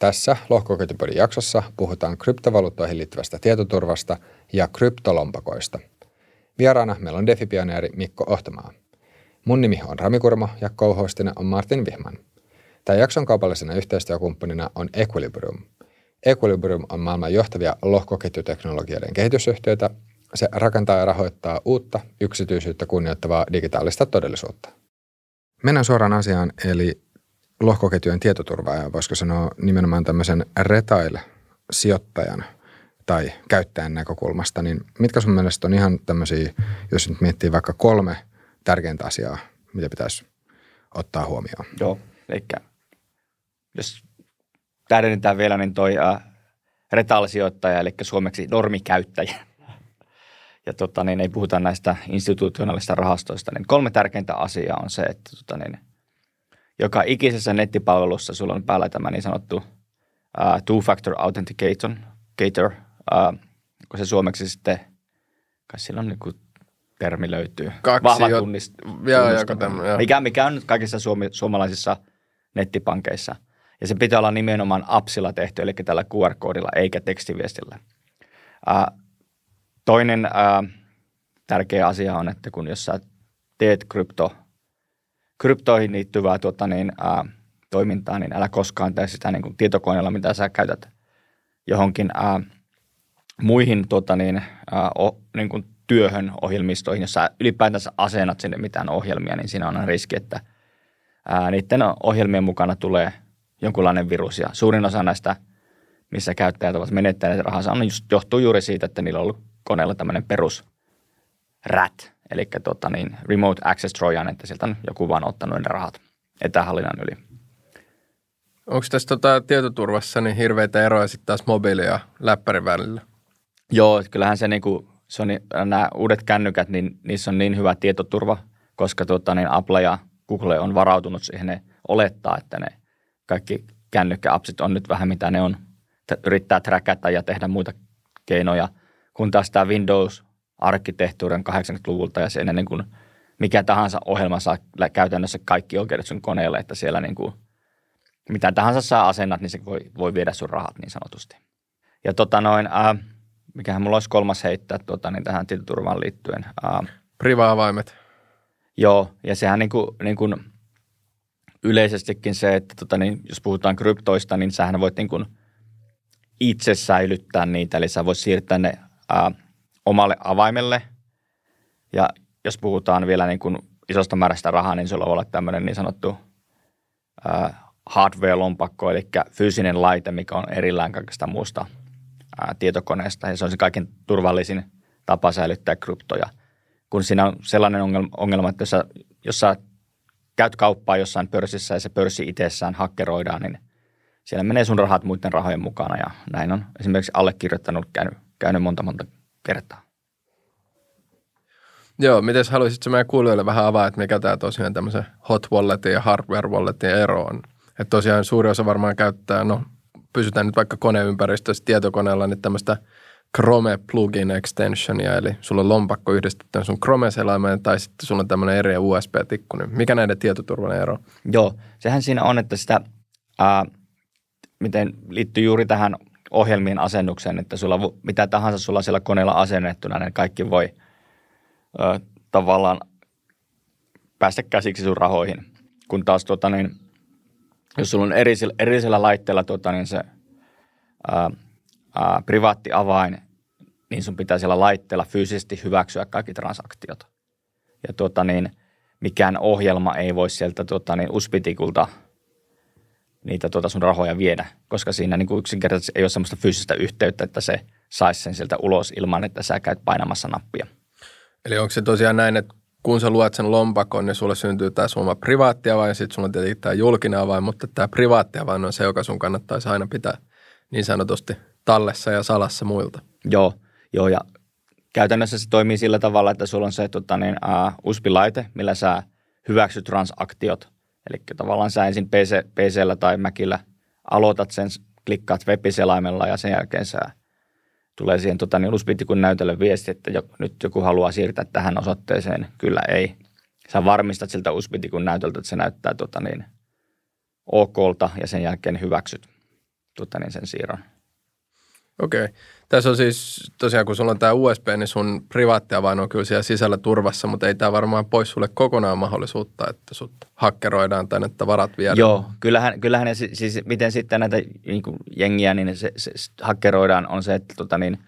Tässä lohkoketjupodin jaksossa puhutaan kryptovaluuttoihin liittyvästä tietoturvasta ja kryptolompakoista. Vieraana meillä on Defi-pioneeri Mikko Ohtamaa. Mun nimi on Rami Kurmo ja co on Martin Vihman. Tämän jakson kaupallisena yhteistyökumppanina on Equilibrium. Equilibrium on maailman johtavia lohkoketjuteknologioiden kehitysyhtiöitä. Se rakentaa ja rahoittaa uutta, yksityisyyttä kunnioittavaa digitaalista todellisuutta. Mennään suoraan asiaan, eli lohkoketjujen tietoturvaa ja voisiko sanoa nimenomaan tämmöisen retail-sijoittajan tai käyttäjän näkökulmasta, niin mitkä sun mielestä on ihan tämmöisiä, jos nyt miettii vaikka kolme tärkeintä asiaa, mitä pitäisi ottaa huomioon? Joo, eli jos täydennetään vielä, niin toi äh, retail-sijoittaja, eli suomeksi normikäyttäjä, ja tota, niin ei puhuta näistä institutionaalista rahastoista, niin kolme tärkeintä asiaa on se, että tota, niin, joka ikisessä nettipalvelussa sulla on päällä tämä niin sanottu uh, two-factor authenticator, uh, kun se suomeksi sitten, kai sillä on niin termi löytyy. Kaksi Vahva jo, tunnist, joo, joku tämmöinen, mikä, mikä on kaikissa suomi, suomalaisissa nettipankeissa. Ja se pitää olla nimenomaan appsilla tehty, eli tällä QR-koodilla, eikä tekstiviestillä. Uh, toinen uh, tärkeä asia on, että kun jos sä teet krypto – kryptoihin liittyvää tuota, niin, ää, toimintaa, niin älä koskaan tee sitä niin kuin tietokoneella, mitä sä käytät johonkin ää, muihin tuota, niin, ää, o, niin kuin työhön ohjelmistoihin, jos sä ylipäätänsä asennat sinne mitään ohjelmia, niin siinä on riski, että ää, niiden ohjelmien mukana tulee jonkunlainen virus. Ja suurin osa näistä, missä käyttäjät ovat menettäneet rahansa, on just, johtuu juuri siitä, että niillä on ollut koneella tämmöinen perus rat, eli tota niin, remote access trojan, että sieltä on joku vaan ottanut ne rahat etähallinnan yli. Onko tässä tota tietoturvassa niin hirveitä eroja sitten taas mobiili- ja läppärin välillä? Joo, kyllähän se, niinku, se on, nämä uudet kännykät, niin niissä on niin hyvä tietoturva, koska tota, niin Apple ja Google on varautunut siihen, ne olettaa, että ne kaikki kännykkäapsit on nyt vähän mitä ne on, yrittää träkätä ja tehdä muita keinoja, kun taas tämä Windows arkkitehtuurin 80-luvulta ja sen ennen kuin mikä tahansa ohjelma saa käytännössä kaikki oikeudet sun koneelle, että siellä niin kuin mitä tahansa saa asennat, niin se voi, voi viedä sun rahat niin sanotusti. Ja tota noin, äh, mikähän mulla olisi kolmas heittää tota, niin tähän tietoturvaan liittyen. Äh, Priva-avaimet. Joo, ja sehän niin kuin, niin kuin yleisestikin se, että tota, niin, jos puhutaan kryptoista, niin sähän voit niin kuin itse säilyttää niitä, eli sä voit siirtää ne äh, omalle avaimelle. Ja jos puhutaan vielä niin kuin isosta määrästä rahaa, niin sulla voi olla tämmöinen niin sanottu äh, hardware-lompakko, eli fyysinen laite, mikä on erillään kaikesta muusta äh, tietokoneesta. Ja se on se kaiken turvallisin tapa säilyttää kryptoja. Kun siinä on sellainen ongelma, että jos sä, jos sä käyt kauppaa jossain pörssissä ja se pörssi itsessään hakkeroidaan, niin siellä menee sun rahat muiden rahojen mukana ja näin on esimerkiksi allekirjoittanut käynyt, käynyt monta monta kertaa. Joo, miten haluaisitko meidän kuulijoille vähän avaa, että mikä tämä tosiaan tämmöisen hot walletin ja hardware walletin ero on? Että tosiaan suuri osa varmaan käyttää, no pysytään nyt vaikka koneympäristössä tietokoneella, niin tämmöistä Chrome plugin extensionia, eli sulla on lompakko yhdistetty sun Chrome-selaimeen tai sitten sulla on tämmöinen eri USB-tikku, niin mikä näiden tietoturvan ero? Joo, sehän siinä on, että sitä, ää, miten liittyy juuri tähän ohjelmien asennukseen, että sulla mitä tahansa sulla siellä koneella asennettuna, niin kaikki voi ö, tavallaan päästä käsiksi sun rahoihin. Kun taas tota, niin, jos sulla on erisellä, erisellä laitteella tota, niin se ää, ää, privaatti avain, niin sun pitää siellä laitteella fyysisesti hyväksyä kaikki transaktiot. Ja tota, niin, mikään ohjelma ei voi sieltä tota, niin, uspitikulta – niitä tuota sun rahoja viedä, koska siinä niin kuin yksinkertaisesti ei ole sellaista fyysistä yhteyttä, että se saisi sen sieltä ulos ilman, että sä käyt painamassa nappia. Eli onko se tosiaan näin, että kun sä luot sen lompakon, niin sulle syntyy tämä sun oma privaatti avain, ja sitten sulla on tietenkin tämä julkinen avain, mutta tämä privaatti avain on se, joka sun kannattaisi aina pitää niin sanotusti tallessa ja salassa muilta. Joo, joo ja käytännössä se toimii sillä tavalla, että sulla on se tota, niin, uh, USB-laite, millä sä hyväksyt transaktiot – Eli tavallaan sä ensin PC, PCllä tai Macillä aloitat sen, klikkaat web-selaimella ja sen jälkeen sä tulee siihen tota, niin kun näytölle viesti, että jo, nyt joku haluaa siirtää tähän osoitteeseen. Kyllä ei. Sä varmistat siltä kun näytöltä, että se näyttää tota, niin, okolta ja sen jälkeen hyväksyt. tuota, niin sen siirron. Okei. Okay. Tässä on siis tosiaan, kun sulla on tämä USB, niin sun privaattiavain on kyllä siellä sisällä turvassa, mutta ei tämä varmaan pois sulle kokonaan mahdollisuutta, että sut hakkeroidaan tai että varat viedään. Joo, kyllähän, kyllähän ne, siis miten sitten näitä niin kuin jengiä, niin se, se hakkeroidaan on se, että tota, niin,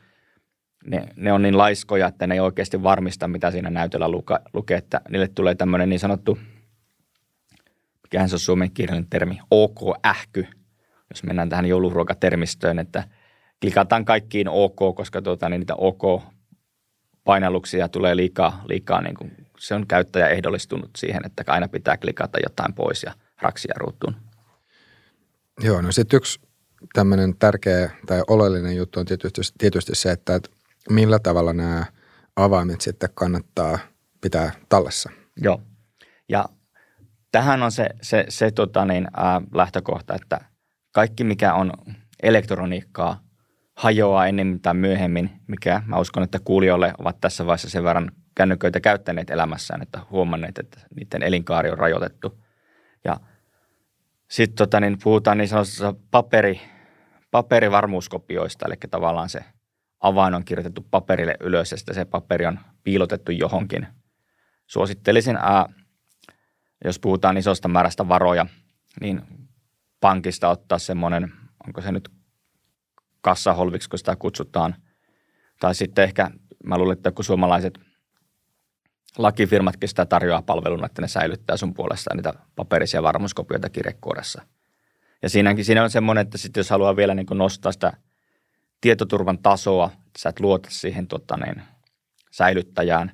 ne, ne, on niin laiskoja, että ne ei oikeasti varmista, mitä siinä näytöllä luka, lukee, että niille tulee tämmöinen niin sanottu, mikähän se on suomen kirjallinen termi, OK-ähky, jos mennään tähän jouluruokatermistöön, että – klikataan kaikkiin OK, koska tuota, niin niitä OK-painalluksia tulee liikaa, liikaa niin kuin, se on käyttäjä ehdollistunut siihen, että aina pitää klikata jotain pois ja raksia ruutuun. Joo, no sitten yksi tämmöinen tärkeä tai oleellinen juttu on tietysti, tietysti se, että millä tavalla nämä avaimet sitten kannattaa pitää tallessa. Joo, ja tähän on se, se, se tota niin, ää, lähtökohta, että kaikki mikä on elektroniikkaa hajoaa ennemmin tai myöhemmin, mikä mä uskon, että kuulijoille ovat tässä vaiheessa sen verran kännyköitä käyttäneet elämässään, että huomanneet, että niiden elinkaari on rajoitettu. Ja sitten tota, niin puhutaan niin sanotusta paperi, paperivarmuuskopioista, eli tavallaan se avain on kirjoitettu paperille ylös ja sitten se paperi on piilotettu johonkin. Suosittelisin, ää, jos puhutaan isosta määrästä varoja, niin pankista ottaa semmoinen, onko se nyt kassaholviksi, kun sitä kutsutaan. Tai sitten ehkä, mä luulen, että kun suomalaiset lakifirmatkin sitä tarjoaa palveluna, että ne säilyttää sun puolestaan niitä paperisia varmuuskopioita kirjekuoressa. Ja siinäkin, siinä on semmoinen, että sitten jos haluaa vielä niin nostaa sitä tietoturvan tasoa, että sä et luota siihen tota, niin, säilyttäjään,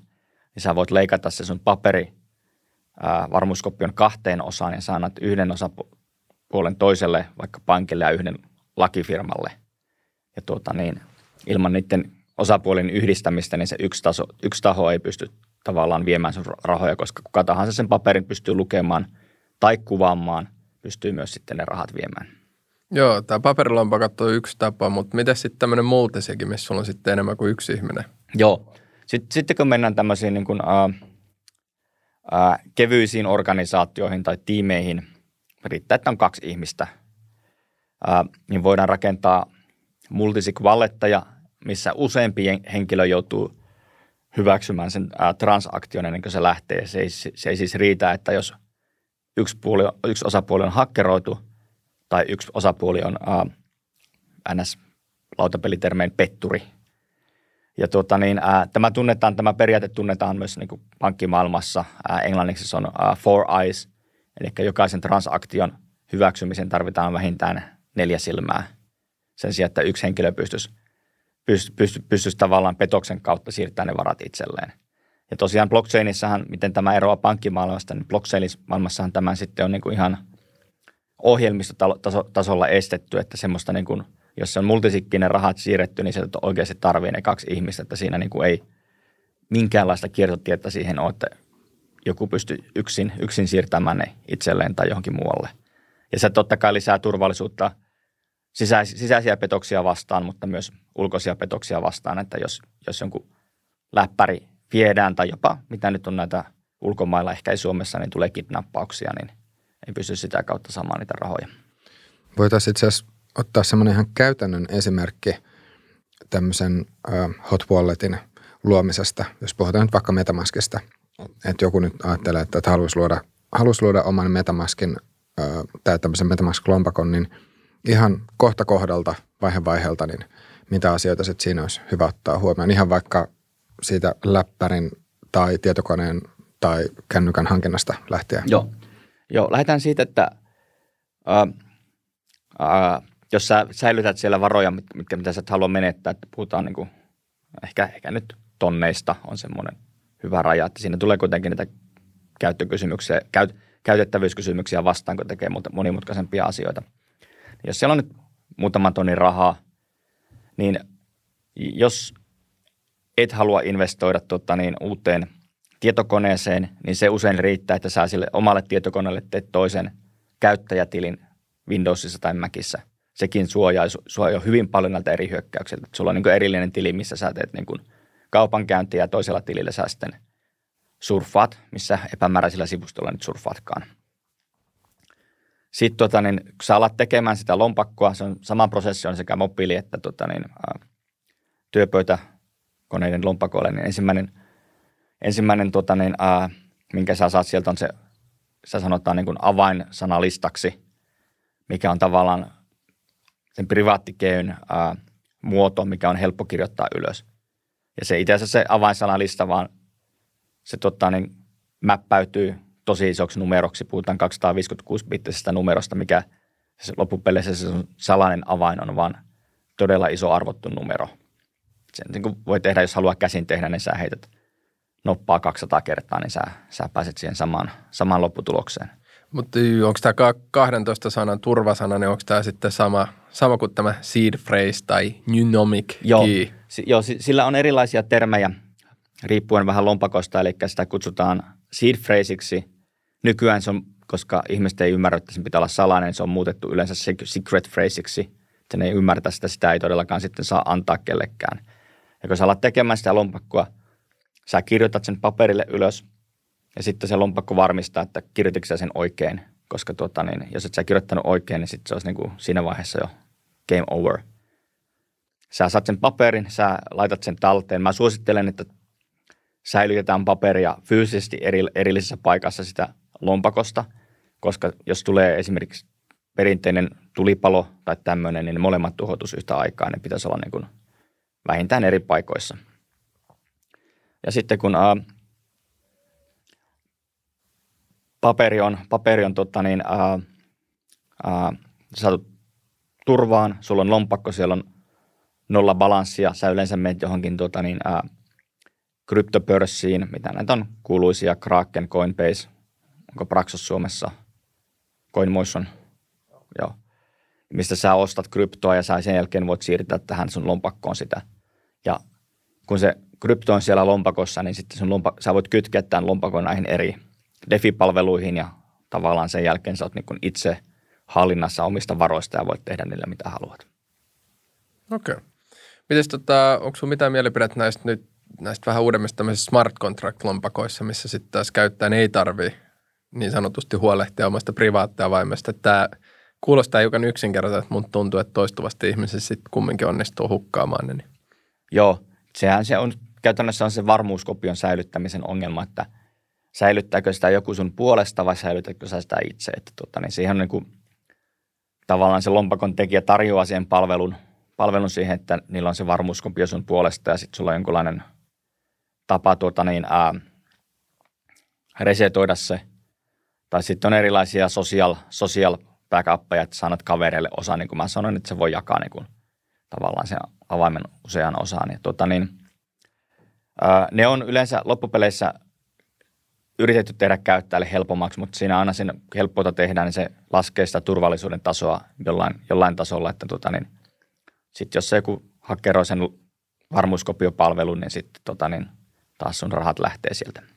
niin sä voit leikata se sun paperi varmuuskopion kahteen osaan ja sä annat yhden osapuolen toiselle, vaikka pankille ja yhden lakifirmalle – ja tuota niin, ilman niiden osapuolin yhdistämistä, niin se yksi, taso, yksi taho ei pysty tavallaan viemään sun rahoja, koska kuka tahansa sen paperin pystyy lukemaan tai kuvaamaan, pystyy myös sitten ne rahat viemään. Joo, tämä paperilompakatto on yksi tapa, mutta miten sitten tämmöinen multisikin, missä sulla on sitten enemmän kuin yksi ihminen? Joo, sitten, sitten kun mennään tämmöisiin niin kuin, äh, äh, kevyisiin organisaatioihin tai tiimeihin, riittää, että on kaksi ihmistä, äh, niin voidaan rakentaa multisig-vallettaja, missä useampi henkilö joutuu hyväksymään sen transaktion ennen kuin se lähtee. Se ei, se ei siis riitä, että jos yksi, puoli, yksi osapuoli on hakkeroitu tai yksi osapuoli on ää, ns. lautapelitermein petturi. Ja tuota, niin, ää, tämä, tunnetaan, tämä periaate tunnetaan myös niin kuin pankkimaailmassa. Ää, englanniksi se on ää, four eyes, eli jokaisen transaktion hyväksymisen tarvitaan vähintään neljä silmää – sen sijaan, että yksi henkilö pystyisi, pystyisi, pystyisi, pystyisi tavallaan petoksen kautta siirtämään ne varat itselleen. Ja tosiaan blockchainissahan, miten tämä eroaa pankkimaailmasta, niin blockchainismaailmassahan tämä sitten on niin kuin ihan ohjelmistotasolla estetty, että semmoista niin kuin, jos se on multisikkinen rahat siirretty, niin se oikeasti tarvii ne kaksi ihmistä, että siinä niin kuin ei minkäänlaista kiertotietä siihen ole, että joku pystyy yksin, yksin siirtämään ne itselleen tai johonkin muualle. Ja se totta kai lisää turvallisuutta – sisäis- sisäisiä petoksia vastaan, mutta myös ulkoisia petoksia vastaan, että jos, jos jonkun läppäri viedään tai jopa mitä nyt on näitä ulkomailla, ehkä ei Suomessa, niin tulee kidnappauksia, niin ei pysty sitä kautta saamaan niitä rahoja. Voitaisiin itse asiassa ottaa semmoinen ihan käytännön esimerkki tämmöisen uh, hot walletin luomisesta, jos puhutaan nyt vaikka Metamaskista. Että joku nyt ajattelee, että, että haluaisi luoda, haluaisi luoda oman Metamaskin uh, tai tämmöisen Metamask-lompakon, niin – ihan kohta kohdalta, vaihe vaiheelta, niin mitä asioita sitten siinä olisi hyvä ottaa huomioon. Ihan vaikka siitä läppärin tai tietokoneen tai kännykän hankinnasta lähtien. Joo, Joo lähdetään siitä, että äh, äh, jos sä säilytät siellä varoja, mitkä mitä sä et halua menettää, että puhutaan niin kuin, ehkä, ehkä nyt tonneista on semmoinen hyvä raja, että siinä tulee kuitenkin niitä käyttökysymyksiä, käyt, käytettävyyskysymyksiä vastaan, kun tekee monimutkaisempia asioita – jos siellä on nyt muutaman tonnin rahaa, niin jos et halua investoida tota, niin, uuteen tietokoneeseen, niin se usein riittää, että saa sille omalle tietokoneelle teet toisen käyttäjätilin Windowsissa tai Macissa. Sekin suojaa, suojaa hyvin paljon näiltä eri hyökkäyksiltä. Sulla on niin erillinen tili, missä sä teet niin kaupankäyntiä ja toisella tilillä sä sitten surfaat, missä epämääräisillä sivustoilla nyt surfaatkaan. Sitten tota, niin, kun sä alat tekemään sitä lompakkoa, se on sama prosessi on sekä mobiili että tota, niin, ää, työpöytäkoneiden lompakoille, niin ensimmäinen, ensimmäinen tota, niin, ää, minkä sä saat sieltä on se, se sanotaan niin avainsanalistaksi, mikä on tavallaan sen privaattikeyn ää, muoto, mikä on helppo kirjoittaa ylös. Ja se itse asiassa se avainsanalista vaan se tota, niin, mäppäytyy tosi isoksi numeroksi. Puhutaan 256-bittisestä numerosta, mikä loppupeleissä se salainen avain on vaan todella iso arvottu numero. Sen niin kuin voi tehdä, jos haluaa käsin tehdä, niin sä heität noppaa 200 kertaa, niin sä, sä pääset siihen samaan, samaan lopputulokseen. Mutta onko tämä 12 sanan turvasana, niin onko tämä sitten sama, sama kuin tämä seed phrase tai mnemonic joo, key? Si, joo, sillä on erilaisia termejä riippuen vähän lompakosta, eli sitä kutsutaan seed phraseiksi. Nykyään se on, koska ihmiset ei ymmärrä, että sen pitää olla salainen, se on muutettu yleensä secret phraseiksi. Sen ei ymmärtä sitä, sitä ei todellakaan sitten saa antaa kellekään. Ja kun sä alat tekemään sitä lompakkoa, sä kirjoitat sen paperille ylös ja sitten se lompakko varmistaa, että kirjoititko sä sen oikein. Koska tuota, niin, jos et sä kirjoittanut oikein, niin sitten se olisi niin kuin siinä vaiheessa jo game over. Sä saat sen paperin, sä laitat sen talteen. Mä suosittelen, että säilytetään paperia fyysisesti eri, erillisessä paikassa sitä lompakosta, koska jos tulee esimerkiksi perinteinen tulipalo tai tämmöinen, niin molemmat tuhotus yhtä aikaa, ne pitäisi olla niin kuin vähintään eri paikoissa. Ja sitten kun ää, paperi on, paperi on tota niin, ää, ää, saatu turvaan, sulla on lompakko, siellä on nolla balanssia, sä yleensä menet johonkin tota niin, ää, kryptopörssiin, mitä näitä on kuuluisia, Kraken, Coinbase, onko Praxos Suomessa, CoinMotion, joo, mistä sä ostat kryptoa ja sä sen jälkeen voit siirtää tähän sun lompakkoon sitä. Ja kun se krypto on siellä lompakossa, niin sitten sun lompa, sä voit kytkeä tämän lompakon näihin eri DeFi-palveluihin ja tavallaan sen jälkeen sä oot niin itse hallinnassa omista varoista ja voit tehdä niillä mitä haluat. Okei. Okay. Mites tota, onko sun mitään mielipidettä näistä nyt näistä vähän uudemmista smart contract-lompakoissa, missä sitten taas käyttäjän ei tarvi niin sanotusti huolehtia omasta privaattia vaimesta. Tämä kuulostaa hiukan yksinkertaiselta, mutta tuntuu, että toistuvasti ihmiset sitten kumminkin onnistuu hukkaamaan ne. Niin. Joo, sehän se on, käytännössä on se varmuuskopion säilyttämisen ongelma, että säilyttääkö sitä joku sun puolesta vai säilytätkö sä sitä itse. Että tota, niin siihen on niin kuin, tavallaan se lompakon tekijä tarjoaa siihen palvelun, palvelun siihen, että niillä on se varmuuskopio sun puolesta ja sitten sulla on jonkunlainen – tapa tuota niin, ää, resetoida se. Tai sitten on erilaisia social, social backuppeja, että sanot kavereille osa, niin kuin mä sanoin, että se voi jakaa niin kuin, tavallaan sen avaimen usean osaan. Ja, tuota niin, ää, ne on yleensä loppupeleissä yritetty tehdä käyttäjälle helpommaksi, mutta siinä aina sen helppoita tehdään, niin se laskee sitä turvallisuuden tasoa jollain, jollain tasolla, että tuota niin, sitten jos se joku hakkeroi sen varmuuskopiopalvelun, niin sitten tota niin, taas sun rahat lähtee sieltä.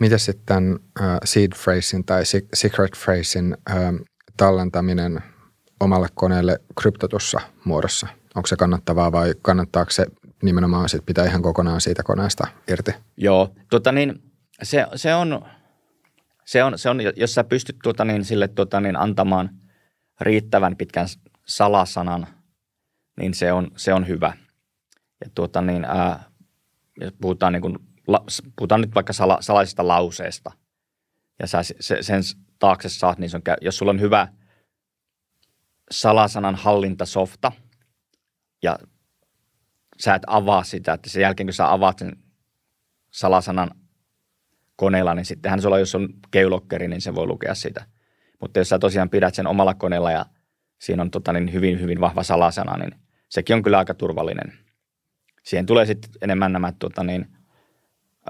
Miten sitten uh, seed phrasein tai secret phrasein uh, tallentaminen omalle koneelle kryptotussa muodossa? Onko se kannattavaa vai kannattaako se nimenomaan sit pitää ihan kokonaan siitä koneesta irti? Joo, tota niin, se, se, on, se, on, se on, jos sä pystyt tuota niin, sille tuota niin, antamaan riittävän pitkän salasanan, niin se on, se on hyvä. Ja tuota niin, ää, puhutaan, niin kuin, puhutaan nyt vaikka sala, salaisesta lauseesta, ja sä se, sen taakse saat, niin se on, jos sulla on hyvä salasanan hallintasofta, ja sä et avaa sitä, että sen jälkeen kun sä avaat sen salasanan koneella, niin sittenhän sulla, jos on keulokkeri, niin se voi lukea sitä. Mutta jos sä tosiaan pidät sen omalla koneella ja siinä on tota, niin hyvin, hyvin vahva salasana, niin sekin on kyllä aika turvallinen – siihen tulee sitten enemmän nämä tota niin,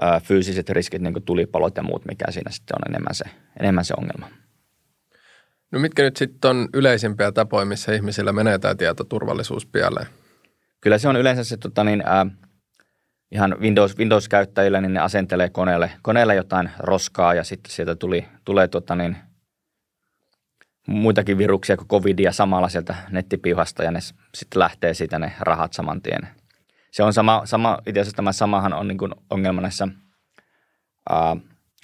ö, fyysiset riskit, niin kuin tulipalot ja muut, mikä siinä sitten on enemmän se, enemmän se ongelma. No mitkä nyt sitten on yleisimpiä tapoja, missä ihmisillä menee tämä tietoturvallisuus pieleen? Kyllä se on yleensä se tota niin, äh, ihan Windows, Windows-käyttäjille, niin ne asentelee koneelle, koneelle jotain roskaa ja sitten sieltä tuli, tulee tota niin, muitakin viruksia kuin covidia samalla sieltä nettipihasta ja ne sitten lähtee siitä ne rahat saman tien se on sama, sama itse asiassa tämä samahan on niin ongelma näissä ää,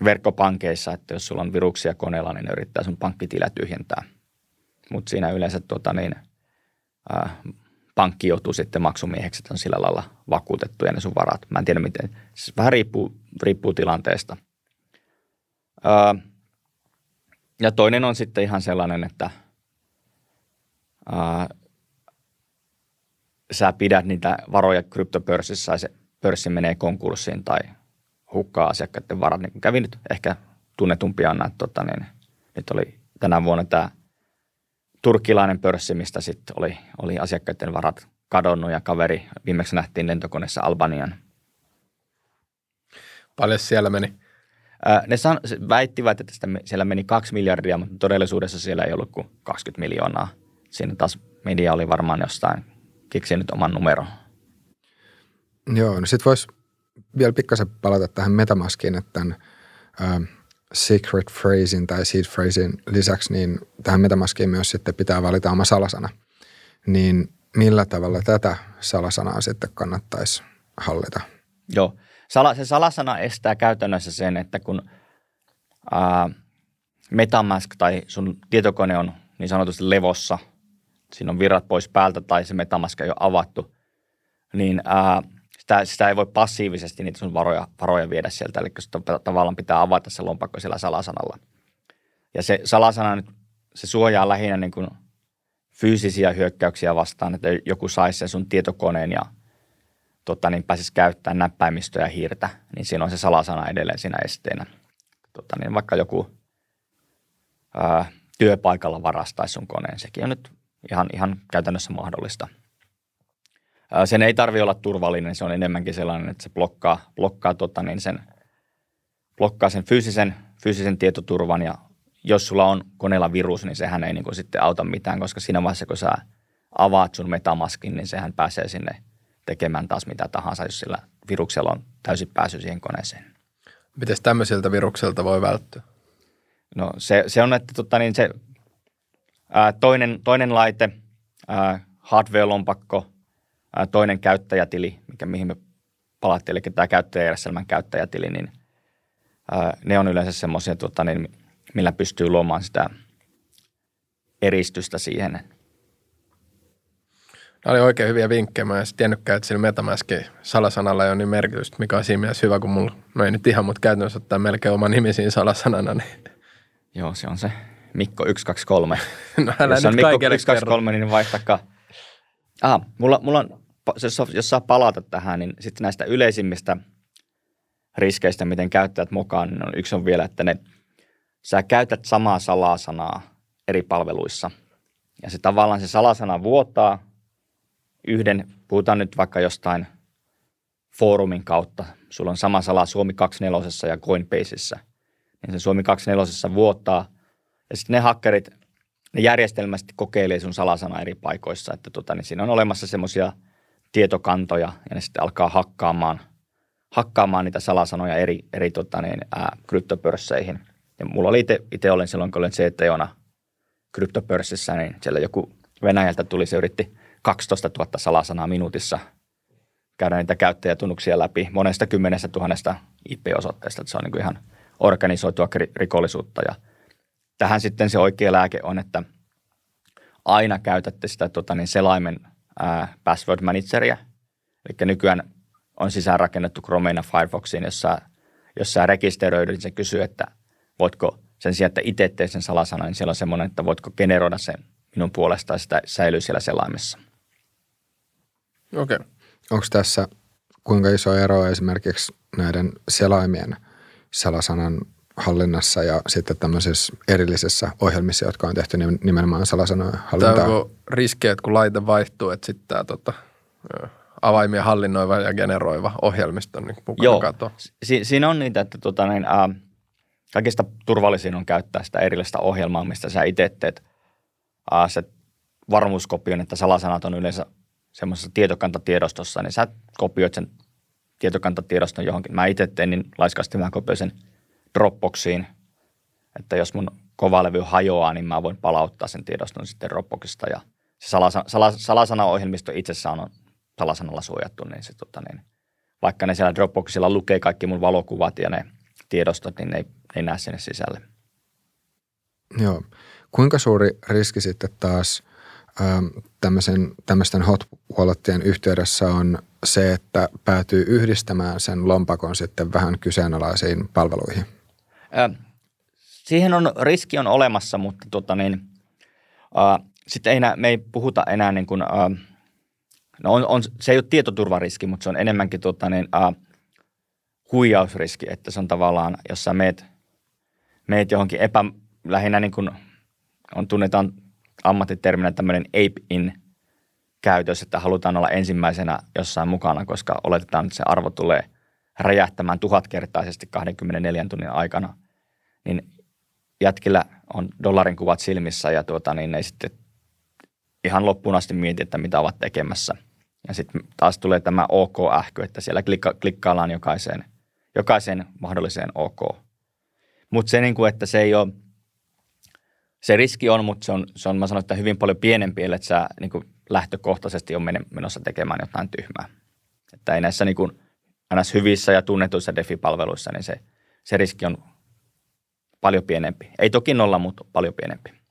verkkopankeissa, että jos sulla on viruksia koneella, niin ne yrittää sun pankkitilä tyhjentää. Mutta siinä yleensä tota, niin, ää, pankki joutuu sitten maksumieheksi, että on sillä lailla vakuutettu ne sun varat. Mä en tiedä miten, siis vähän riippuu, riippuu tilanteesta. Ää, ja toinen on sitten ihan sellainen, että ää, sä pidät niitä varoja kryptopörssissä ja se pörssi menee konkurssiin tai hukkaa asiakkaiden varat. Niin kävi nyt ehkä tunnetumpia on että tota, niin, nyt oli tänä vuonna tämä turkkilainen pörssi, mistä sitten oli, oli asiakkaiden varat kadonnut ja kaveri viimeksi nähtiin lentokoneessa Albanian. Paljon siellä meni? ne san, väittivät, että sitä, siellä meni kaksi miljardia, mutta todellisuudessa siellä ei ollut kuin 20 miljoonaa. Siinä taas media oli varmaan jostain keksinyt oman numeron. Joo, no sitten voisi vielä pikkasen palata tähän Metamaskiin, että tämän äh, secret phrasein tai seed phrasein lisäksi, niin tähän Metamaskiin myös sitten pitää valita oma salasana. Niin millä tavalla tätä salasanaa sitten kannattaisi hallita? Joo, Sala, se salasana estää käytännössä sen, että kun ää, Metamask tai sun tietokone on niin sanotusti levossa, siinä on virrat pois päältä tai se Metamask ei ole avattu, niin ää, sitä, sitä ei voi passiivisesti niitä sun varoja, varoja viedä sieltä, eli sitä tavallaan pitää avata se lompakko sillä salasanalla. Ja se salasana nyt, se suojaa lähinnä niin kuin fyysisiä hyökkäyksiä vastaan, että joku saisi sen sun tietokoneen ja tota, niin pääsisi käyttämään näppäimistöä ja hiirtä, niin siinä on se salasana edelleen siinä esteenä. Tota, niin vaikka joku ää, työpaikalla varastaisi sun koneen, sekin on nyt ihan, ihan käytännössä mahdollista – sen ei tarvi olla turvallinen, se on enemmänkin sellainen, että se blokkaa, blokkaa, tota, niin sen, blokkaa sen fyysisen, fyysisen tietoturvan ja jos sulla on koneella virus, niin sehän ei niin kuin sitten auta mitään, koska siinä vaiheessa, kun sä avaat sun metamaskin, niin sehän pääsee sinne tekemään taas mitä tahansa, jos sillä viruksella on täysin pääsy siihen koneeseen. Miten tämmöisiltä virukselta voi välttyä? No se, se on, että tota, niin se, ää, toinen, toinen laite, hardware-lompakko, toinen käyttäjätili, mikä, mihin me palattiin, eli tämä käyttäjärjestelmän käyttäjätili, niin ne on yleensä semmoisia, tota, niin, millä pystyy luomaan sitä eristystä siihen. Nämä oli oikein hyviä vinkkejä. Mä en tiennytkään, että sillä Metamaskin salasanalla ei ole niin merkitystä, mikä on siinä mielessä hyvä, kun mulla, no ei nyt ihan, mutta käytännössä ottaa melkein oma nimi siinä salasanana. Niin. Joo, se on se Mikko 123. no älä Jos on Mikko 123, niin vaihtakaa. Ah, mulla, mulla on jos, saa palata tähän, niin sitten näistä yleisimmistä riskeistä, miten käyttäjät mukaan, niin on, yksi on vielä, että ne, sä käytät samaa salasanaa eri palveluissa. Ja se tavallaan se salasana vuotaa yhden, puhutaan nyt vaikka jostain foorumin kautta. Sulla on sama sala Suomi 24 ja Coinbaseissa. Niin se Suomi 24 vuottaa. Ja sitten ne hakkerit, ne järjestelmästi kokeilee sun salasana eri paikoissa. Että tota, niin siinä on olemassa semmoisia – tietokantoja ja ne sitten alkaa hakkaamaan, hakkaamaan niitä salasanoja eri, eri tota niin, ää, kryptopörsseihin. Ja mulla oli itse olen silloin, kun olin CTOna kryptopörssissä, niin siellä joku Venäjältä tuli, se yritti 12 000 salasanaa minuutissa käydä niitä käyttäjätunnuksia läpi monesta kymmenestä tuhannesta IP-osoitteesta. Että se on niin ihan organisoitua rikollisuutta. Ja tähän sitten se oikea lääke on, että aina käytätte sitä tota, niin selaimen ää, password manageria. Eli nykyään on sisäänrakennettu Chromeen ja Firefoxiin, jossa, jos sä rekisteröidyt, niin se kysyy, että voitko sen sijaan, että itse teet sen salasana, niin siellä on semmoinen, että voitko generoida sen minun puolestaan, sitä säilyy siellä selaimessa. Okei. Okay. Onko tässä kuinka iso ero esimerkiksi näiden selaimien salasanan hallinnassa ja sitten tämmöisissä erillisissä ohjelmissa, jotka on tehty nimenomaan salasanojen hallintaa. Tämä onko riski, että kun laite vaihtuu, että sitten tämä tota, avaimia hallinnoiva ja generoiva ohjelmisto on niin Joo, si- siinä on niitä, että tota, niin, ää, kaikista turvallisin on käyttää sitä erillistä ohjelmaa, mistä sä itse teet ää, se varmuuskopion, että salasanat on yleensä semmoisessa tietokantatiedostossa, niin sä kopioit sen tietokantatiedoston johonkin. Mä itse tein niin laiskasti, mä kopioin sen – Dropboxiin, että jos mun kovalevy hajoaa, niin mä voin palauttaa sen tiedoston sitten Dropboxista ja se salasana, salas, salasanaohjelmisto itsessään on salasanalla suojattu, niin se tota niin, vaikka ne siellä Dropboxilla lukee kaikki mun valokuvat ja ne tiedostot, niin ne ei, ne ei näe sinne sisälle. Joo. Kuinka suuri riski sitten taas ähm, tämmöisten hot walletien yhteydessä on se, että päätyy yhdistämään sen lompakon sitten vähän kyseenalaisiin palveluihin? Siihen on, riski on olemassa, mutta tota niin, sitten ei me ei puhuta enää niin kuin, äh, no on, on, se ei ole tietoturvariski, mutta se on enemmänkin tota niin, äh, huijausriski, että se on tavallaan, jos sä meet, meet johonkin epä, lähinnä niin kuin on tunnetaan ammattiterminä tämmöinen ape-in käytös, että halutaan olla ensimmäisenä jossain mukana, koska oletetaan, että se arvo tulee räjähtämään tuhatkertaisesti 24 tunnin aikana, niin jätkillä on dollarin kuvat silmissä ja tuota, niin ne sitten ihan loppuun asti mieti, että mitä ovat tekemässä. Ja sitten taas tulee tämä OK-ähky, että siellä klikka, klikkaillaan jokaiseen, jokaiseen mahdolliseen OK. Mutta se, niin kuin, että se ei ole, se riski on, mutta se on, se on mä sanon, että hyvin paljon pienempi, että sä niin kuin lähtökohtaisesti on menossa tekemään jotain tyhmää. Että ei näissä niin kuin, hyvissä ja tunnetuissa DeFi-palveluissa, niin se, se riski on paljon pienempi. Ei toki nolla, mutta paljon pienempi.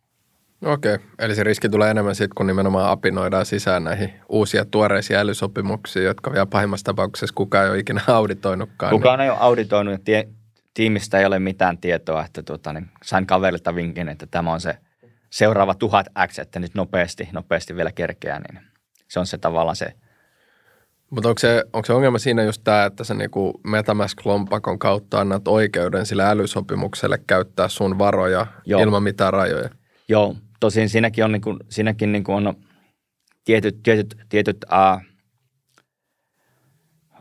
Okei, eli se riski tulee enemmän sitten, kun nimenomaan apinoidaan sisään näihin uusia tuoreisia älysopimuksia, jotka vielä pahimmassa tapauksessa kukaan ei ole ikinä auditoinutkaan. Kukaan niin. ei ole auditoinut ja tie, tiimistä ei ole mitään tietoa, että tuota, niin sain kaverilta vinkin, että tämä on se seuraava tuhat X, että nyt nopeasti, nopeasti vielä kerkeää, niin se on se tavallaan se. Mutta onko se, onko se ongelma siinä just tämä, että sä niinku Metamask-lompakon kautta annat oikeuden sille älysopimukselle käyttää sun varoja Joo. ilman mitään rajoja? Joo, tosin siinäkin on, niin kuin, siinäkin niin kuin on tietyt, tietyt, tietyt uh,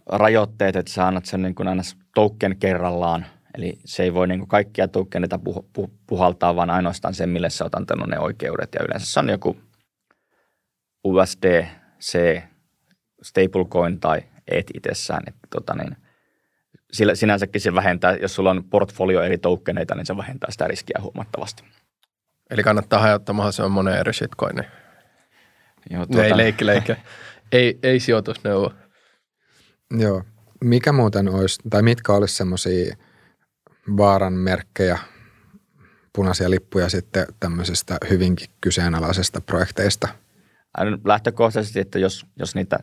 rajoitteet, että sä annat sen niin kuin aina token kerrallaan. Eli se ei voi niin kuin kaikkia tokeneita puh, puh, puhaltaa, vaan ainoastaan sen, mille sä oot antanut ne oikeudet. Ja yleensä se on joku USD, C, stablecoin tai ETH itsessään. Että tota niin, sillä, sinänsäkin se vähentää, jos sulla on portfolio eri tokeneita, niin se vähentää sitä riskiä huomattavasti. Eli kannattaa hajottaa mahdollisimman monen eri shitcoinin. Joo, tuota... Ei leikki, leikki. ei, ei sijoitusneuvo. Joo. Mikä muuten olisi, tai mitkä olisi semmoisia vaaran merkkejä, punaisia lippuja sitten tämmöisestä hyvinkin kyseenalaisesta projekteista? Lähtökohtaisesti, että jos, jos niitä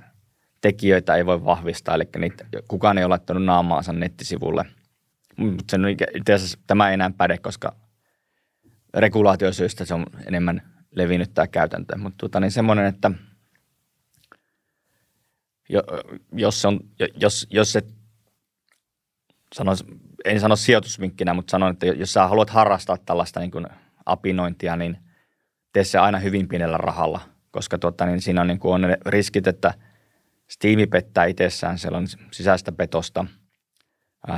tekijöitä ei voi vahvistaa, eli niitä, kukaan ei ole laittanut naamaansa nettisivulle. Mutta sen, itse asiassa tämä ei enää päde, koska regulaatiosyistä se on enemmän levinnyt tämä käytäntö. Mutta tota, niin semmoinen, että jos, se on, jos, jos se sanois, en sano sijoitusvinkkinä, mutta sanon, että jos sä haluat harrastaa tällaista niin kuin apinointia, niin tee se aina hyvin pienellä rahalla, koska tota, niin siinä on, niin kuin on ne riskit, että Steam pettää itsessään, siellä on sisäistä petosta,